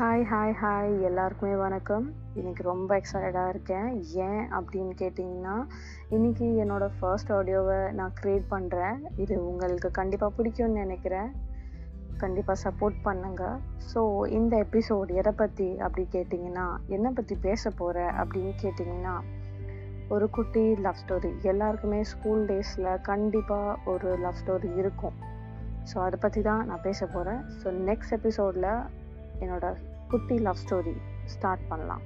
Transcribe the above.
Hi hi hi எல்லாருக்குமே வணக்கம். இன்னைக்கு ரொம்ப எக்ஸைட்டடாக இருக்கேன். ஏன் அப்படின்னு கேட்டிங்கன்னா இன்னைக்கு என்னோடய ஃபர்ஸ்ட் ஆடியோவை நான் க்ரியேட் பண்ணுறேன் இது உங்களுக்கு கண்டிப்பாக பிடிக்கும்னு நினைக்கிறேன். கண்டிப்பாக சப்போர்ட் பண்ணுங்க. ஸோ இந்த எபிசோட் எதை பற்றி அப்படி கேட்டிங்கன்னா என்னை பற்றி பேச போகிற அப்படின்னு கேட்டிங்கன்னா ஒரு குட்டி லவ் ஸ்டோரி எல்லாருக்குமே ஸ்கூல் டேஸில் கண்டிப்பாக ஒரு லவ் ஸ்டோரி இருக்கும். ஸோ அதை பற்றி தான் நான் பேச போகிறேன் ஸோ நெக்ஸ்ட் எபிசோடில் என்னோட குட்டி லவ் ஸ்டோரி ஸ்டார்ட் பண்ணலாம்.